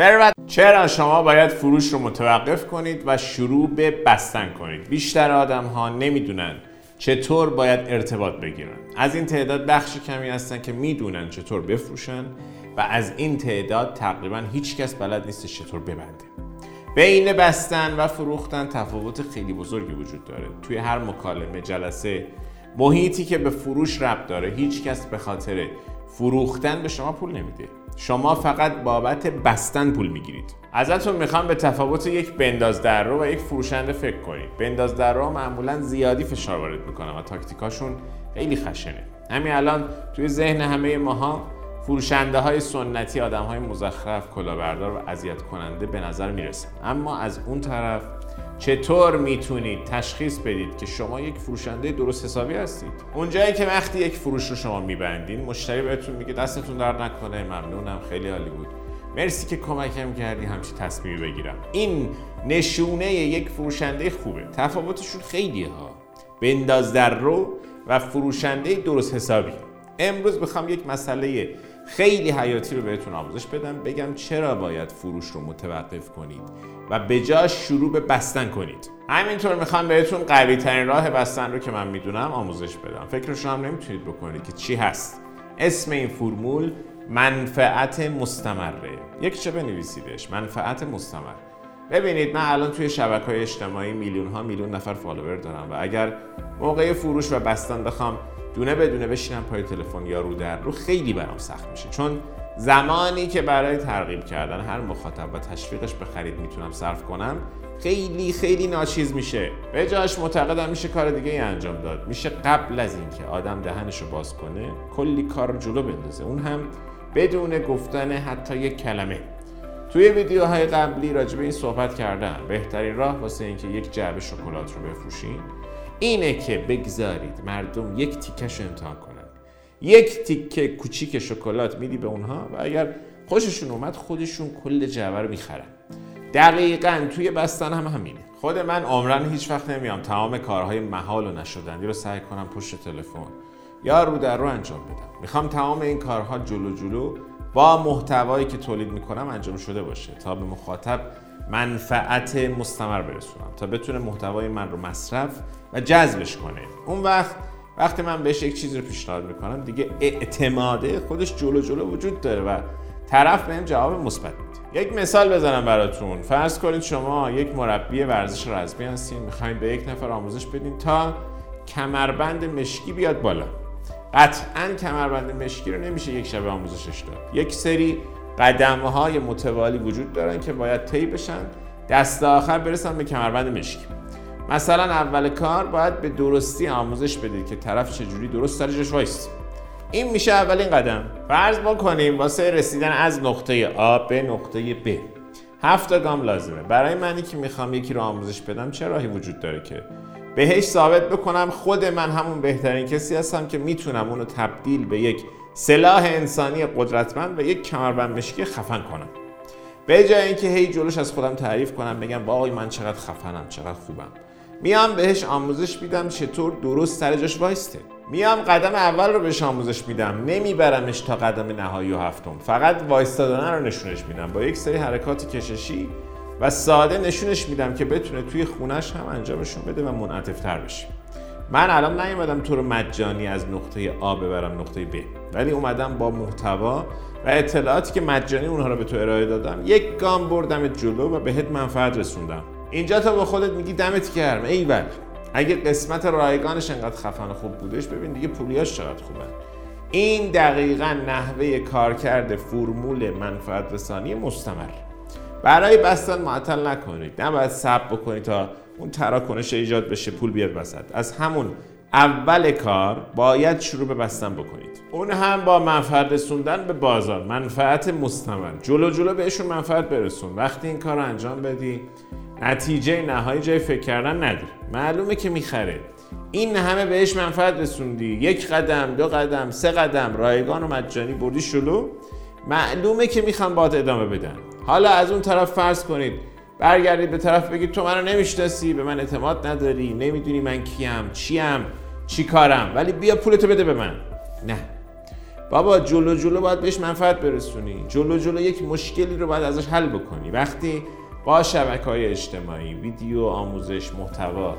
ثروت چرا شما باید فروش رو متوقف کنید و شروع به بستن کنید؟ بیشتر آدم ها نمی‌دونن چطور باید ارتباط بگیرن. از این تعداد بخش کمی هستن که می‌دونن چطور بفروشن و از این تعداد تقریبا هیچکس بلد نیست چطور ببنده. بین بستن و فروختن تفاوت خیلی بزرگی وجود داره. توی هر مکالمه جلسه محیطی که به فروش ربط داره هیچکس به خاطر فروختن به شما پول نمیده. شما فقط بابت بستن پول می‌گیرید. ازتون می‌خوام به تفاوت یک بنداز در رو و یک فروشنده فکر کنید. بنداز در رو معمولا زیادی فشار وارد می‌کنن و تاکتیکاشون خیلی خشنه. همین الان توی ذهن همه ماها فروشنده های سنتی آدم های مزخرف کلاهبردار و اذیت کننده به نظر می‌رسن اما از اون طرف چطور می‌تونید تشخیص بدید که شما یک فروشنده درست حسابی هستید؟ اونجایی که وقتی یک فروش رو شما میبندین مشتری بهتون میگه دستتون در نکنه ممنونم خیلی عالی بود. مرسی که کمکم کردی همچی تصمیمی بگیرم. این نشونه یک فروشنده خوبه. تفاوتشون خیلی ها. بنداز در رو و فروشنده درست حسابی. امروز بخوام یک مسئله خیلی حیاتی رو بهتون آموزش بدم بگم چرا باید فروش رو متوقف کنید و به جاش شروع به بستن کنید. همینطور می‌خوام بهتون قوی ترین راه بستن رو که من می‌دونم آموزش بدم. فکرش هم نمی‌تونید بکنید که چی هست. اسم این فرمول منفعت مستمره. یک چه بنویسیدش؟ منفعت مستمر. ببینید من الان توی شبکه های اجتماعی میلیون ها میلیون نفر فالوور دارم و اگر موقع فروش و بستن بخوام دونه بدونه بشینم پای تلفن یا رو در رو خیلی برام سخت میشه. چون زمانی که برای ترغیب کردن هر مخاطب و تشویقش به خرید می‌تونم صرف کنم خیلی خیلی ناچیز میشه. به جاش معتقدم میشه کار دیگه ای انجام داد. میشه قبل از اینکه آدم دهنشو باز کنه کلی کار جلو بندازه. اون هم بدون گفتن حتی یک کلمه. توی ویدیوهای قبلی راجع به این صحبت کردم. بهترین راه واسه اینکه یک جعبه شکلات رو بفروشین اینه که بگذارید مردم یک تیکش رو امتحان کنن. یک تیکه کوچیک شکلات میدی به اونها و اگر خوششون اومد خودشون کل جعبه رو می‌خرن. دقیقا توی بستن هم همینه. خود من عمرن هیچ وقت نمیام تمام کارهای محال و نشدنی رو سعی کنم پشت تلفن یا رو در رو انجام بدم. می‌خوام تمام این کارها جلو جلو با محتوایی که تولید می‌کنم انجام شده باشه تا به مخاطب منفعت مستمر برسونم تا بتونه محتوای من رو مصرف و جذبش کنه. اون وقت وقتی من بهش یک چیزی رو پیشنهاد می‌کنم دیگه اعتماده خودش جلو جلو وجود داره و طرف بهم جواب مثبت میده. یک مثال بزنم براتون. فرض کنید شما یک مربی ورزش رزمی هستین می‌خواین به یک نفر آموزش بدین تا کمربند مشکی بیاد بالا. قطعا کمربند مشکی رو نمیشه یک شب آموزشش داد. یک سری قدم های متوالی وجود دارن که باید طی بشن. دست آخر برسن به کمربند مشکی. مثلا اول کار باید به درستی آموزش بدید که طرف چجوری درست سر جاش وایست این میشه اولین قدم. فرض بکنیم واسه رسیدن از نقطه آ به نقطه ب هفت گام لازمه. برای منی که می‌خوام یکی رو آموزش بدم چه راهی وجود داره که بهش ثابت بکنم خود من همون بهترین کسی هستم که می‌تونم اونو تبدیل به یک سلاح انسانی قدرتمند و یک کمربند مشکی خفن کنم. به جای اینکه هی جلوش از خودم تعریف کنم بگم وای من چقدر خفنم چقدر خوبم. میام بهش آموزش میدم چطور درست سر جاش وایسته. میام قدم اول رو بهش آموزش میدم نمیبرمش تا قدم نهایی و هفتم. فقط وایستادن رو نشونش میدم. با یک سری حرکات کششی و ساده نشونش میدم که بتونه توی خونش هم انجامشون بده و منعطف بشه. من الان نیومدم تو رو مجانی از نقطه آ ببرم نقطه ب ولی اومدم با محتوا و اطلاعاتی که مجانی اونها رو به تو ارائه دادم یک گام بردم جلو و بهت منفعت رسوندم. اینجا تا به خودت میگی دمت گرم ایول. اگه قسمت رایگانش انقدر خفن خوب بودش ببین دیگه پولیاش چقدر خوبه. این دقیقا نحوه کارکرد فرمول منفعت رسانی مستمر. برای بستن معطل نکنید. نباید صبر بکنید تا اون تراکنش ایجاد بشه پول بیاد وسط. از همون اول کار باید شروع به بستن بکنید. اون هم با منفعت رسوندن به بازار. منفعت مستمر. جلو جلو بهشون منفعت برسون. وقتی این کار رو انجام بدی نتیجه نهایی جای فکر کردن نداره معلومه که می‌خره. این همه بهش منفعت رسوندی. یک قدم دو قدم سه قدم. رایگان و مجانی بردی شلو. معلومه که می‌خوان باید ادامه بدن. حالا از اون طرف فرض کنید برگردید به طرف بگید تو منو نمی‌شناسی به من اعتماد نداری نمی‌دونی من کیم چیم چی کارم ولی بیا پولتو بده به من. نه. بابا جلو جلو باید بهش منفعت برسونی. جلو جلو یک مشکلی رو باید ازش حل بکنی. وقتی با شبکه های اجتماعی ویدیو آموزش محتوا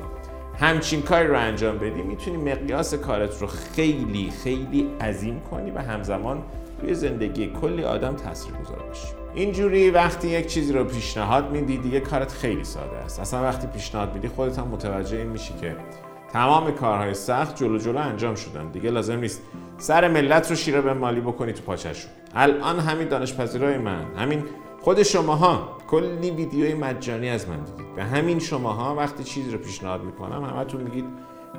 همچین کاری رو انجام بدی می‌تونی مقیاس کارت رو خیلی خیلی عظیم کنی و همزمان توی زندگی کلی آدم تاثیر گذار باشی. اینجوری وقتی یک چیزی رو پیشنهاد میدی دیگه کارت خیلی ساده است. اصلا وقتی پیشنهاد میدی خودت هم متوجه این میشی که تمام کارهای سخت جلو جلو انجام شدن. دیگه لازم نیست سر ملت رو شیره به مالی بکنی تو پاچشون الان همین دانشپذیرای من همین خود شماها کلی ویدیوی مجانی از من دیدید. و همین شماها وقتی چیزی رو پیشنهاد می‌کنم همتون میگید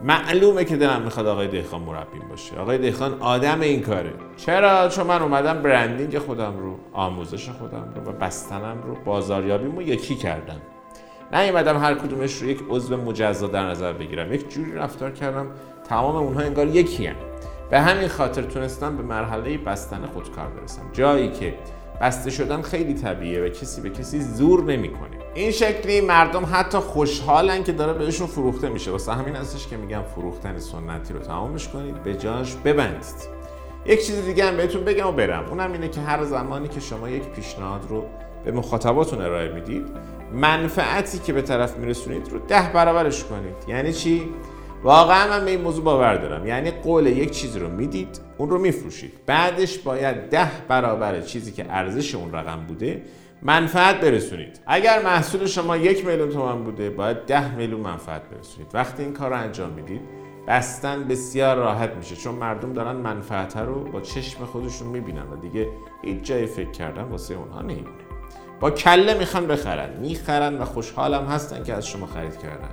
معلومه که دلم می‌خواد آقای دیخان مربیم باشه. آقای دیخان آدم این کاره. چرا؟ چون من اومدم برندینگ خودم رو آموزش خودم رو و بستنم رو بازاریابیمو یکی کردم. نیومدم هر کدومش رو یک عضو مجزا در نظر بگیرم. یک جوری رفتار کردم تمام اونها انگار یکی هم. به همین خاطر تونستم به مرحله بستن خودکار برسم. جایی که بسته شدن خیلی طبیعیه و کسی به کسی زور نمی‌کنه. این شکلی مردم حتی خوشحالن که داره بهشون فروخته میشه. واسه همین هستش که میگم فروختن سنتی رو تمامش کنید به جاش ببندید. یک چیز دیگه هم بهتون بگم و برم. اونم اینه که هر زمانی که شما یک پیشنهاد رو به مخاطباتون ارائه می‌دید منفعتی که به طرف میرسونید رو ده برابرش کنید. یعنی چی؟ واقعا من به این موضوع باور دارم. یعنی قول یک چیزی رو می‌دید اون رو میفروشید. بعدش باید ده برابر چیزی که ارزش اون رقم بوده منفعت برسونید. اگر محصول شما یک میلیون تومن بوده باید ده میلیون منفعت برسونید. وقتی این کار رو انجام می‌دید بستن بسیار راحت میشه چون مردم دارن منفعت رو با چشم خودشون می‌بینن و دیگه هیچ جای فکر کردن واسه اونها نمیمونه. با کله می‌خوان بخرن. می‌خرن و خوشحالم هستن که از شما خرید کردن.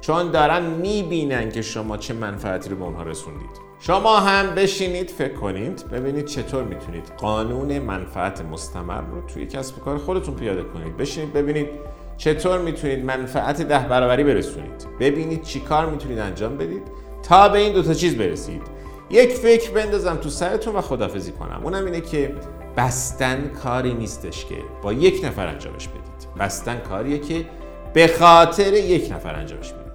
چون دارن می‌بینن که شما چه منفعتی رو به اونها رسوندید. شما هم بشینید فکر کنید ببینید چطور می‌تونید قانون منفعت مستمر رو توی کسب کار خودتون پیاده کنید. بشینید ببینید چطور می‌تونید منفعت ده برابری برسونید. ببینید چی کار می‌تونید انجام بدید تا به این دوتا چیز برسید. یک فکر بندازم تو سرتون و خدافزی کنم. اونم اینه که بستن کاری نیستش که با یک نفر انجامش بدید. بستن کاریه که به خاطر یک نفر انجامش بدید.